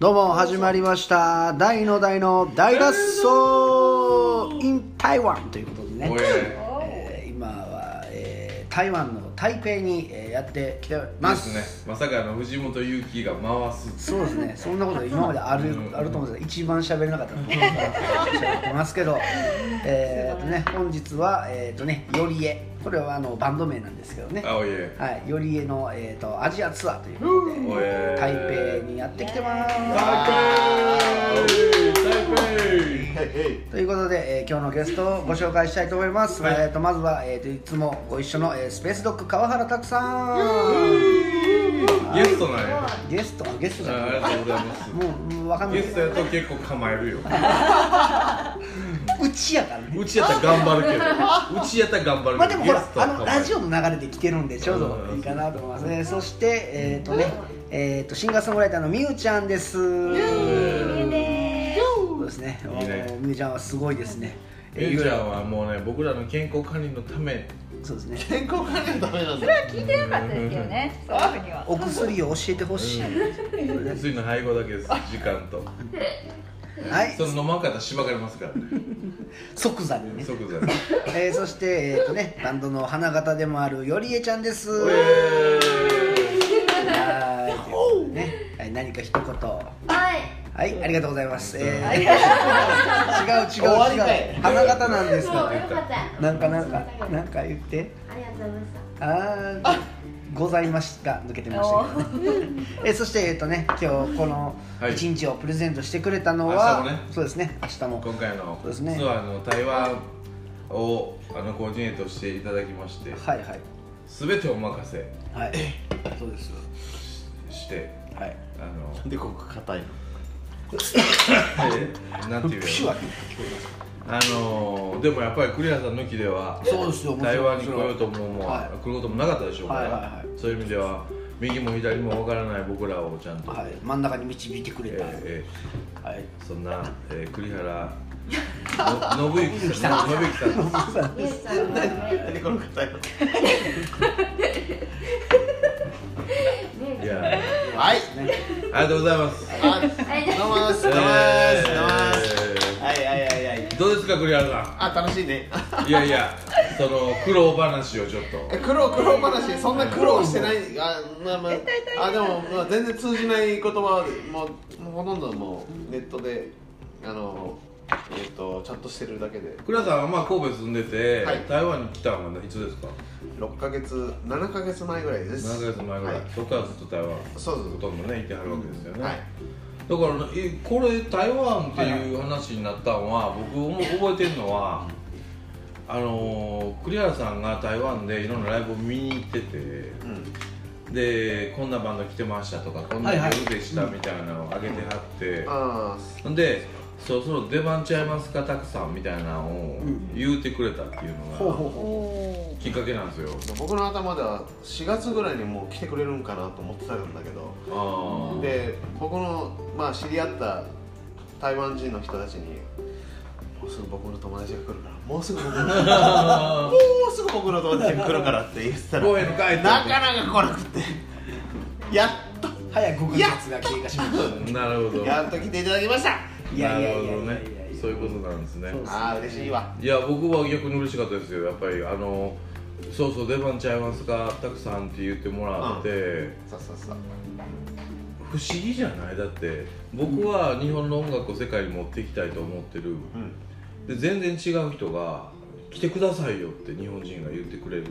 どうも始まりました。大の大の大脱走 in 台湾ということでね。お、ええー今は、えー台湾の台北に、えーやってきてまますすね。まさかあの藤本勇樹が回すそうですね。そんなこと今まであるうん。あると思うんですけど一番喋れなかったと思 ってますけど。えーとね本日はえっ、とねよりえこれはあのバンド名なんですけどね。あおいえはい、よりえの、えー、とアジアツアーということおでえ台北にやってきてます。台ということで、えー今日のゲストをご紹介したいと思います、はい。えー、とまずは、えー、といつもご一緒の、えースペースドッグ川原拓さん。北ゲストなんや。ゲストゲストじゃあありがとうございます。もうもう分かんない。ゲストやと結構構えるよ うちやからね。うちやったら頑張るけど。うちやったら頑張るけど。まあでもほらあのラジオの流れで来てるんでちょうどいいかなと思いますね。そしてえっ、とねえー、とシンガーソングライターのみゆちゃんです。そうですね。みゆちゃん。はすごいですね。ゆうちゃんはもうね僕らの健康管理のため。そうですね。健康管理のためなんそだれは聞いてなかったですけどね、そういうふうには。お薬を教えてほしい、薬の配合だけです。時間とはい。その飲まんかったらしばかれますからね。即座にね、即座に。えー、そして、えーとね、バンドの花形でもあるよりえちゃんです。おえはい。ということでねはい何か一言。はい。はいありがとうございます、えー、はい。違う違う違い。う花形なんですか？よかった。なんかなんかなんか言って。ありがとうございました。あーございました。抜けてましたけど。えー。そしてえっ、とね今日このはい。一日をプレゼントしてくれたのは、明日もね。そうですね。明日も。今回のそうですね。ツアーの台湾をあのコーディネートしていただきまして。はいはい。全てお任せ。はい。そうですして。はい。あの。なんでここ硬いの？でなんていうの？プシュは聞こえますあのでもやっぱり栗原さん抜きではそうですよ台湾に来ようとももう、はい。来ることもなかったでしょうから、はいはいはい。そういう意味では右も左もわからない僕らをちゃんと、はい。真ん中に導いてくれえた、ーえ。はい。ーそんな、えー、栗原 の信之さん信之さん。ですイエスさん。はね。なんでこの硬い。やはい。ありがとうございます。あはい。どうもです。どうもどうもはいはいはいどうですか栗原さあ楽しいね。んいやいやその苦労話をちょっと。え苦労苦労話そんな苦労してないあまあまああでも、まあ、全然通じない言葉はもうもうほとんどもうネットであのえっ、とちゃんとしてるだけで。栗原さんはまあ神戸住んでて、はい。台湾に来たのはいつですか？6ヶ月7ヶ月前ぐらいです。7ヶ月前ぐらい、はい。そこからずっと台湾。そうそう。ほとんどねいてはるわけですよね、はいだからねえこれ台湾っていう話になったのは、僕も覚えてるのはあのー栗原さんが台湾でいろんなライブを見に行っててうん。でこんなバンド来てましたとかこんなはいはい。夜でしたみたいなのを上げてはって、あほんでそろそろ出番ちゃいますかたくさんみたいなのをうん。言うてくれたっていうのがほきっかけなんですよ。あ僕の頭では4月ぐらいにもう来てくれるんかなと思ってたんだけど。で僕の、まあ、知り合った台湾人の人たちにもうすぐ僕の友達が来るからもうすぐ僕の もうすぐ僕の友達が来るからって言ってたらなかなか来なくてやっと早5ヶ月が経過しましなるほど。やっと来ていただきましたたいやいやいやいやいや。なるほどねそういうことなんですね。ああ嬉しいわ。いや僕は逆に嬉しかったですよ。やっぱりあのそうそう出番ちゃいますかたくさんって言ってもらって、そうそうそう不思議じゃない？だって僕は日本の音楽を世界に持っていきたいと思ってる。うん。で全然違う人が来てくださいよって日本人が言ってくれる。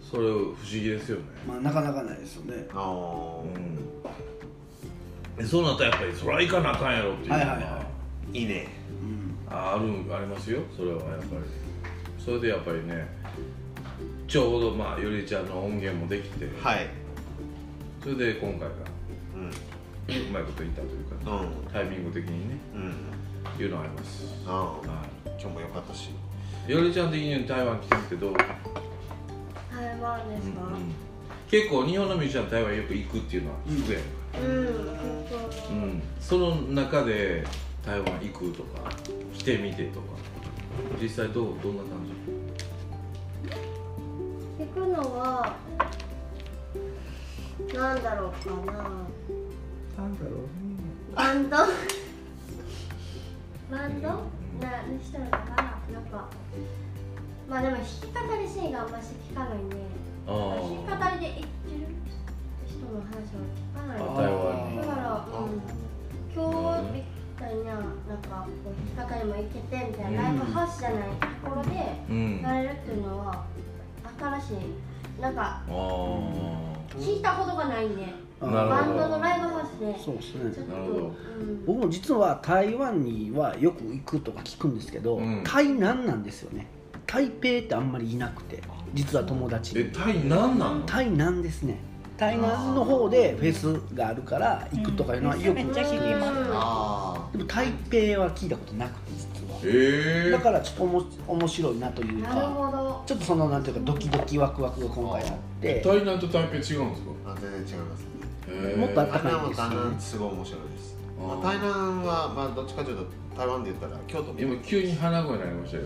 それ不思議ですよね。まあなかなかないですよね。あー。うん。でそうなったらやっぱりそれは行かなあかんやろっていうのは。いはいはい。いね。うん。ああるありますよそれはやっぱり。それでやっぱりねちょうどまあゆりちゃんの音源もできて、はい。それで今回がうん。うまいこと言ったというか、うん。タイミング的にねうん。いうのあります、あはあ今日も良かったし。い、よりちゃん的に台湾来てみてど。う、台湾ですか？結構日本のミュージシャン台湾よく行くっていうのは聞くやん、うん。うんその中で台湾行くとか来てみてとか。実際どうどんな感じ？行くのは。なんだろうかな。なんだろうバンド？バンド？な人だからなんかまあでも弾き語りシーンがあんまし聞かないんで。あ弾き語りで行ってる人の話は聞かないだから、うん、今日みたいななん。かこう弾き語りも行けてみたいな、ライブハウスじゃないところでうん。やれるっていうのは新しいなん。かああ聞いたことがないん。で、あなるほどバンドのライブハウスでそうですねうん。僕も実は台湾にはよく行くとか聞くん。ですけど、うん。台南なん。ですよね台北ってあんまりいなくて実は友達。えタイ何なの？台南ですね。台南の方でフェスがあるから行くとかいうのはよく聞く。んですめっちゃ聞きます。あでも台北は聞いたことなくて実は。ええだからちょっとおも面白いなというなるかほど。ちょっとそのなんていうかドキドキワクワクが今回あって。台南と台北違うんですか？あ全然違います。もっとあったかいんですよ台南ねすごい面白いですまあ台南はまあどっちかというと台湾で言ったら京都みたいな。今急に鼻声になりましたよ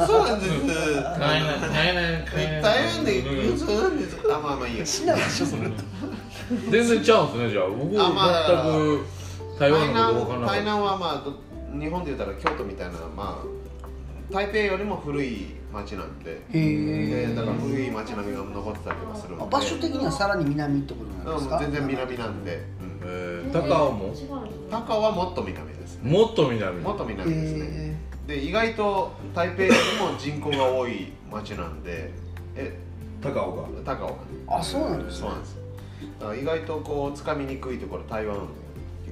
あそうなんです。台南台南台湾で言うそうなんですあまあまあいいや。しないでしょそれ全然ちゃうんですねじゃあ。僕あまあ全く台湾のこと台南はまあど日本で言ったら京都みたいなまあ台北よりも古い町なんで。へえでだから古い町並みが残ってたりとかするんで。場所的にはさらに南ってことなんですか？うん全然南なんで、うんえー高尾も？高尾はもっと南ですね。もっと南。もっと南ですね、へで意外と台北よりも人口が多い町なんでえ？高尾が？ー高尾がねあそうなんですね。そうなんです。だから意外とこう掴みにくいところ台湾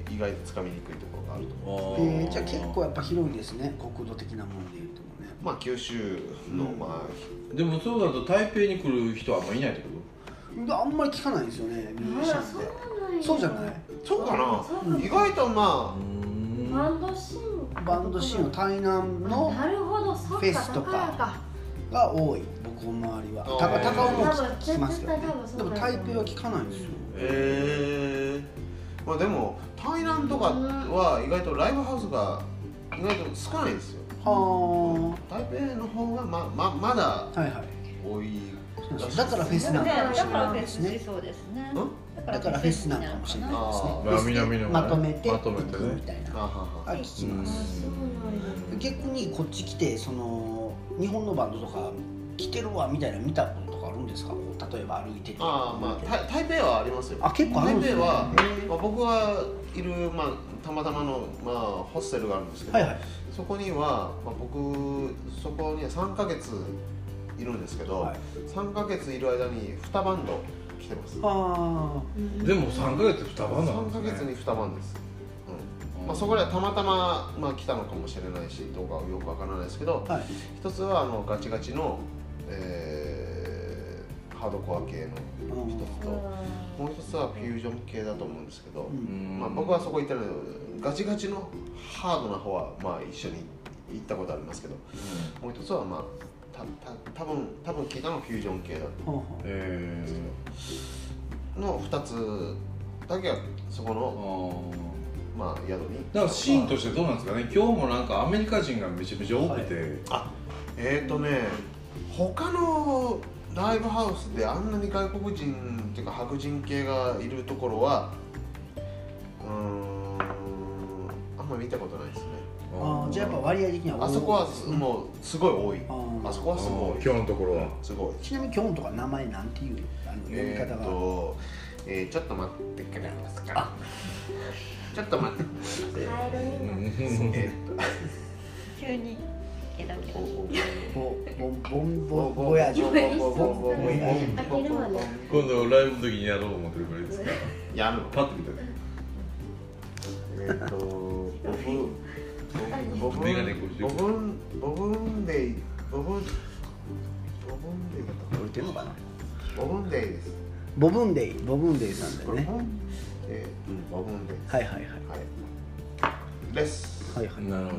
意外と掴みにくいところがあると思うえー、じゃあ結構やっぱ広いですね。国土的なもので言うともね。まあ九州の、まあでもそうだと台北に来る人はあんまいないってこであんまり聞かないんですよねミュージシャンってそうじゃない？そうかな。意外とまとうーん。バンドシーンバンドシーンの台南のフェスとかが多い。僕の周りは。高高尾も多分聞きますけど、でも台北は聞かないんですよ。えー、まあでも台南とかは意外とライブハウスが意外と少ないんですよ。は台北の方がまままだあはいはい。多いだからフェスなのかもしだれからフェスしないですね。そうですね。んだからフェスなのかもしれないですね。まとめてまとめてね。行くみたいな。あ聞きまあす。逆にこっち来てその日本のバンドとか来てるわみたいな見たこととかあるんですか？例えば歩いてて。ああまあ台台北はありますよ。あ結構台北は、まあ、僕がいる、まあ、たまたまの、まあ、ホステルがあるんですけど、はいはい。そこには、まあ、僕そこには3ヶ月いるんですけど、はい。3ヶ月いる間に2バンド来てます。あでも3ヶ月2晩なん3ヶですね。月に2バンです、うん。まあ、そこではたまたま、まあ、来たのかもしれないしどうかはよくわからないですけどあはい。一つはあのガチガチの、えーハードコア系の一つと、もう一つはフュージョン系だと思うんですけど、うん。まあ、僕はそこ行ったのでガチガチのハードな方はまあ一緒に行ったことありますけどもう一つはまあたた多分多分聞いたのはフュージョン系だはあはえの2つだけはそこー、の、あまあ、宿に。ーだからシーンとしてどうなんですかね。今日もなんかアメリカ人がめちゃめちゃ多くて、あえっ、ー、とね他のライブハウスであんなに外国人っていうか白人系がいるところはうーんあんまり見たことないですねあーじゃあやっぱ割合的にはあそこはすもうすごい多い。あそこはすごい今日のところは。すごい。ちなみに今日とか名前なんていうあの呼びえー、っ方が、と、えー、ちょっと待ってくれますか？ちょっと待って。カエルにえーっと。急にえだけどボボンボンボンボヤジボョボボボボボ今度ライブの時にやろう思ってるからいいですか。やるの？パッと見てボブンデイボブンデイさんだよね。ボブンえーうんボブンデイ。はいはいはい。はい。です。はいはい。なるほ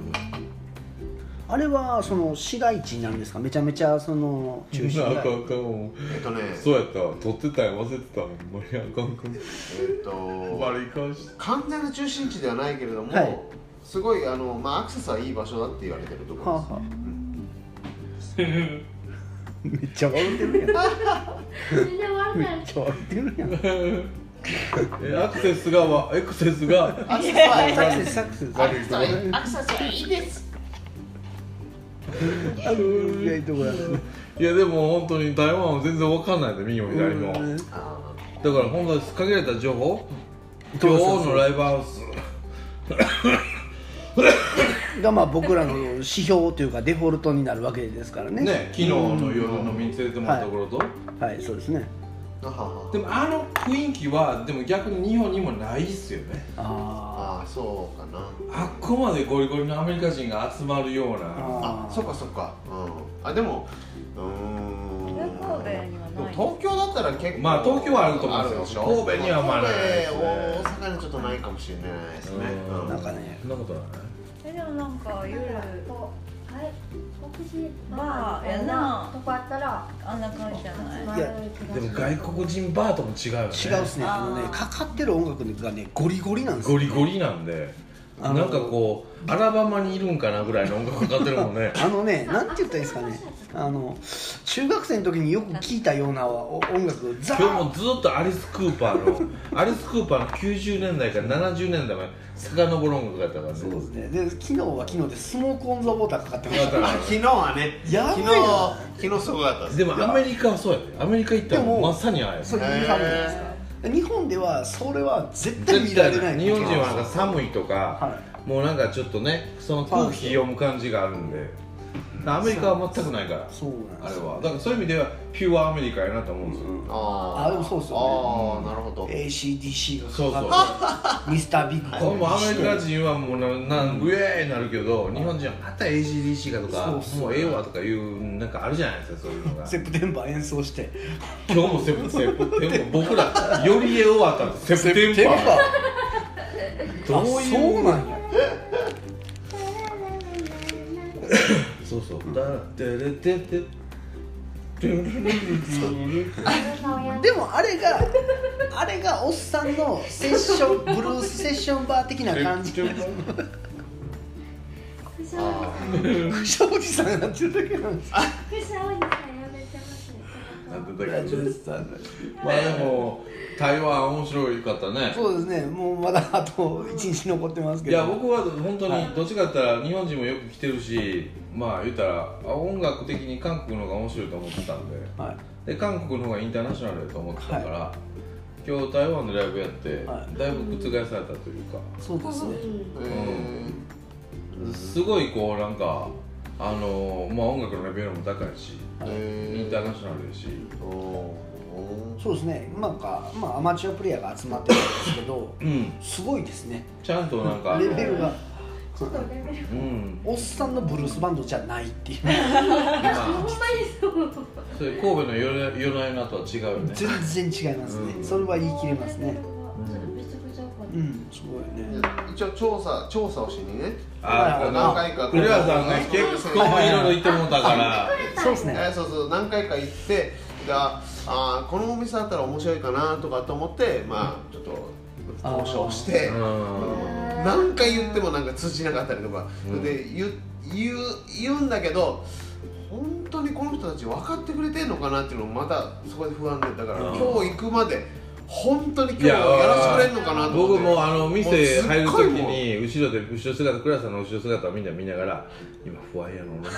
あれはその市街地になるんですか？めちゃめちゃその中心街どあかんあかんもうえっとねそうやったわ。撮ってたんや忘れてたもんマリアンカンカンえっと割り返し完全な中心地ではないけれども、はい。すごいあの、まあ、アクセスはいい場所だって言われてるところです、はあはあ めっちゃ笑ってるやん。全然悪くないめっちゃ笑ってるやん。えアクセスがわエクセスがアクセスクセスサクセス。アクセスはアクセスはいいです。あの意外とこやいやでも本当に台湾は全然わかんないで右も左も。うん。だから本当に限られた情報。今日のライブハウスがまあ僕らの指標というかデフォルトになるわけですからね。ね昨日の夜飲みに連れてもらったところと、はいそうですね。あはは。でもあの雰囲気はでも逆に日本にもないっすよね。あああそうかな。あっこまでゴリゴリのアメリカ人が集まるような。あそっかそっか。うん。あでもうーん。神戸にはでもない東京だったら結構まあ東京はあると思うんですよ。あるでしょ？神戸にはまあないですね。神戸大阪にちょっとないかもしれないですね。うん。うん。なんかね。そんなことないえでもなんか夜こうはい国士まあみたいなとこあったらあんな感じじゃない。集まる気がでも外国人バーとも違うよね。違うっすね。あのねかかってる音楽がねゴリゴリなんですよ。ゴリゴリなんでなんかこうアラバマにいるんかなぐらいの音楽かかってるもんね。あのねなんて言ったらいいですかね。あの中学生の時によく聴いたようなお音楽ザー今日もずっとアリス・クーパーのアリス・クーパーの90年代から70年代まで遡る音楽だったからね。そうですね。で昨日は昨日でスモーク・オン・ザ・ウォーターかかってました。だから。昨日はねやばい昨な日昨日すごかったです。でもアメリカはそうやでアメリカ行ったらでもまさにああやそれ日本じゃないですか日本ではそれは絶対見られない。日本人はなんか寒いとか、はもうなんかちょっとねその空気読む感じがあるんでアメリカは全くないから。そうなんですよ。あれは。だからそういう意味ではピュアアメリカやなと思うんですよ、ああでもそうですよね。ああなるほど。ACDC がそうそうミスタービッグ。これもアメリカ人はもうななんウェーになるけど日本人はまた ACDC かとかもうええわとかいうなんかあるじゃないですかそういうのが。セプテンバー演奏して。今日もセプセプテンバー。僕らよりえ終わったんですセプテンバー。どういうあそうなんや そうだってれててでもあれがあれがおっさんのセッション ブルースセッションバー的な感じ。あくしゃおじさんってるだけなんですくしゃおじさんやめてますねなんてだからまあでも台湾面白かったね。そうですね。もうまだあと1日残ってますけど。いや僕は本当にどっちかって言ったら日本人もよく来てるしまあ言ったらあ音楽的に韓国の方が面白いと思ってたんで。はい。で韓国の方がインターナショナルだと思ってたから、今日台湾でライブやって、はい。だいぶ覆されたというか。そうですね。ーへすごいこうなんかあのまあ音楽のレベルも高いしえインターナショナルだしそうですね。なんかまあアマチュアプレイヤーが集まってるんですけど うん。すごいですね。ちゃんとなんかレベルが。ちょっとレベルうんおっさんのブルースバンドじゃないっていう。神戸の夜な夜な夜なとは違うよね。全然違いますね、うん。それは言い切れますね。うんすごいね。一応調査調査をしにね。ああ何回か。クレアさんが結構いろいろ言ってもらったから。そうですね。えーそうそう。何回か行ってでああーこのお店だったら面白いかなとかと思ってまあちょっと交渉してうん。何回言ってもなんか通じなかったりとか、うん。で言う言う言うんだけど本当にこの人たち分かってくれてんのかなっていうのもまたそこで不安でだからうん。今日行くまで本当に今日やらせてくれんのかなと思って。僕もあの店入る時もうすっごいもうに後ろで後ろ姿クラさんの後ろ姿をみんな見ながら今不安やろうな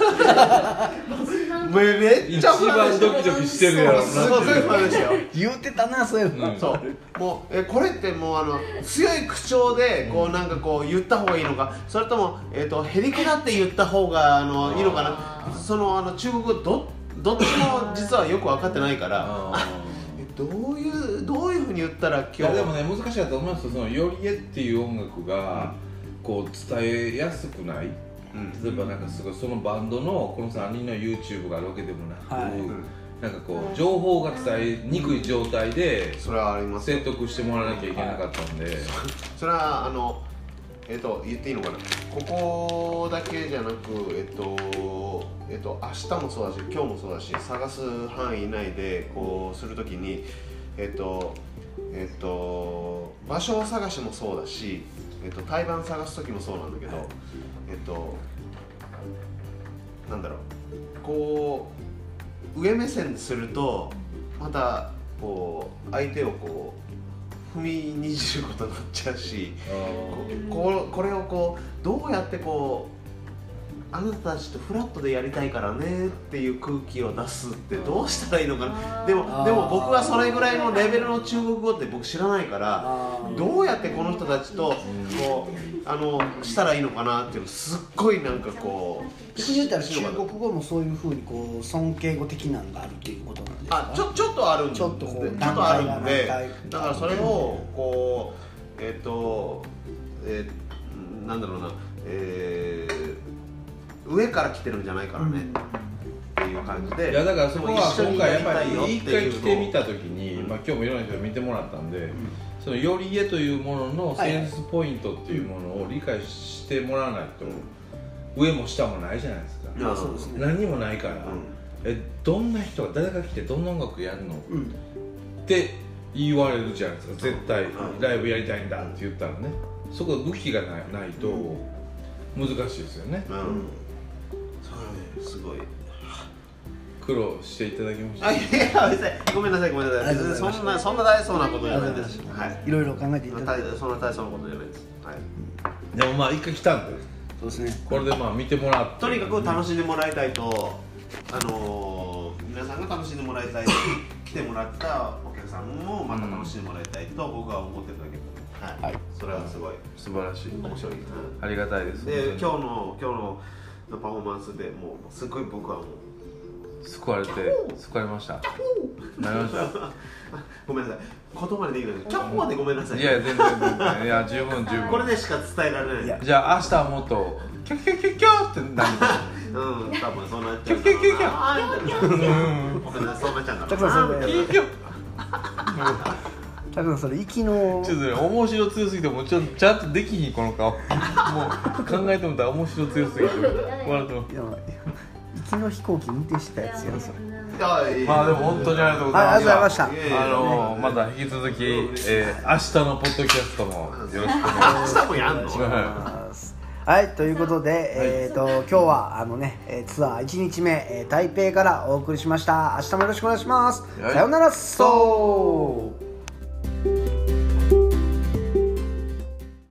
めっちゃ不安で一番ドキドキしてるやろなすごい不安でしたよ。言ってたなそういえば、うん。そう。もうえこれってもうあの強い口調でこうなんかこう言った方がいいのか。それとも、えー、とへりくだって言った方があのいいのかな。そのあの中国語どどっちも実はよく分かってないからどういうどういうふうに言ったら今日？やでもね難しいなと思いますよ。その「よりえ」っていう音楽がこう伝えやすくない？うん。例えばなんかすごいそのバンドのこの3人の YouTube があるわけでもなく、はい。なんかこう情報が伝えにくい状態でそれはありますよ。説得してもらわなきゃいけなかったんで、それはあのえっ、と言っていいのかな?ここだけじゃなくえっ、とえっ、と明日もそうだし今日もそうだし探す範囲内でこうするときにえっ、とえっ、と場所探しもそうだしえっ、と対バン探す時もそうなんだけどえっ、となんだろうこう上目線するとまたこう相手をこう踏みにじることになっちゃうしあこここれをこうどうやってこうあなたたちとフラットでやりたいからねっていう空気を出すってどうしたらいいのかな。でもでも僕はそれぐらいのレベルの中国語って僕知らないからどうやってこの人たちとこうあのしたらいいのかなっていうのすっごいなんかこう逆に言った。ら中国語もそういうふうにこう尊敬語的なのがあるっていうことなんですか？あちょちょっとあるんでちょっとこうちょっとあるん段でだからそれをこうえっ、とえーなんだろうなえー上から来てるんじゃないからね、っていう感じでいやだからそこは今回やっぱやり一回来てみた時に、まあ、今日もいろんな人が見てもらったんで、そのより家というもののセールスポイントっていうものを理解してもらわないと、上も下もないじゃないですか、まあそうですね。何にもないから、ん。えどんな人が誰が来てどんな音楽やるの、うん。って言われるじゃないですか絶対。うんライブやりたいんだって言ったらね。そこ武器がないないと難しいですよね。うん、そうねすごい苦労していただきました。あいや別にごめんなさいごめんなさい。別にそんなそんな大層なことじゃないです。はい。いろいろ考えていただいて。大そんな大層なことじゃないです、はい、でもまあ一回来たんで。そうですね。これでまあ見てもらって。とにかく楽しんでもらいたいとあのー皆さんが楽しんでもらいたい。来てもらったお客さんもまた楽しんでもらいたいと僕は思ってるだけはい、はい。それはすごい。素晴らしい。面白い、ありがたいです。で今本日の今日のパフォーマンスでもうすごい僕はもう救われて救われました。なりました。ごめんなさい。言葉でできないキャッポーでごめんなさい。いや全然全然。いや十分十分。これでしか伝えられない。じゃあ明日はもっとキャキャキャキャってなるうん多分そうなっちゃう。キャキャキャキャごめんなさいそうなっちゃうたくからさんそれキャキャたくさんそれ息のちょっとね面白強すぎてもうちょっとちゃんとできひんこの顔もう考えてもたら面白強すぎて笑ってもいや息の飛行機運転してたやつやんそれ。まあでも本当にありがとうございはいありがとうございまました。あのまた引き続き、えー、明日のポッドキャストもよろしくお願いします。明日もやんの？ははいということで、えー、と今日はあのねえーツアー1日目、えー台北からお送りしました。明日もよろしくお願いします。はい。さようなら。そう